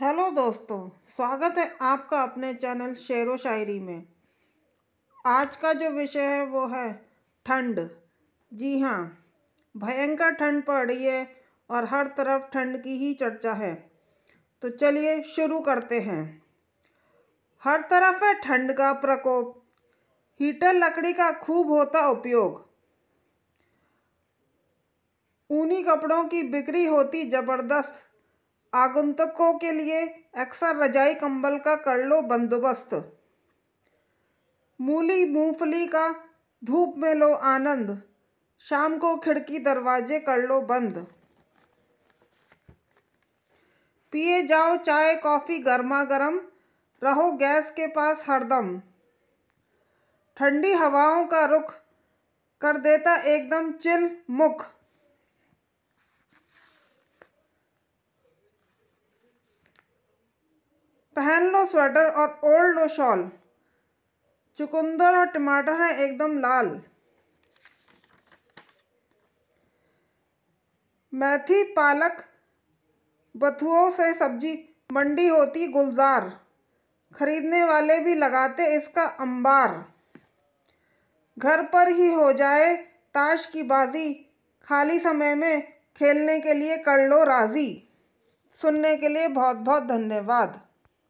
Hello दोस्तों, स्वागत है आपका अपने चैनल शेर व शायरी में। आज का जो विषय है वो है ठंड। जी हाँ भयंकर ठंड पड़ रही है और हर तरफ़ ठंड की ही चर्चा है। तो चलिए शुरू करते हैं। हर तरफ़ है ठंड का प्रकोप। हीटर लकड़ी का खूब होता उपयोग। ऊनी कपड़ों की बिक्री होती ज़बरदस्त। आगंतुकों के लिए अक्सर रजाई कंबल का कर लो बंदोबस्त। मूली मूंगफली का धूप में लो आनंद। शाम को खिड़की दरवाजे कर लो बंद। पिए जाओ चाय, कॉफ़ी गर्मा गर्म रहो गैस के पास हरदम। ठंडी हवाओं का रुख कर देता एकदम चिल मुख। पहन लो स्वेटर और ओढ़ लो शॉल। चुकंदर और टमाटर है एकदम लाल। मेथी, पालक, बथुओं से सब्ज़ी, मंडी होती गुलजार। खरीदने वाले भी लगाते इसका अंबार। घर पर ही हो जाए ताश की बाजी, खाली समय में खेलने के लिए कर लो राज़ी। सुनने के लिए बहुत बहुत धन्यवाद।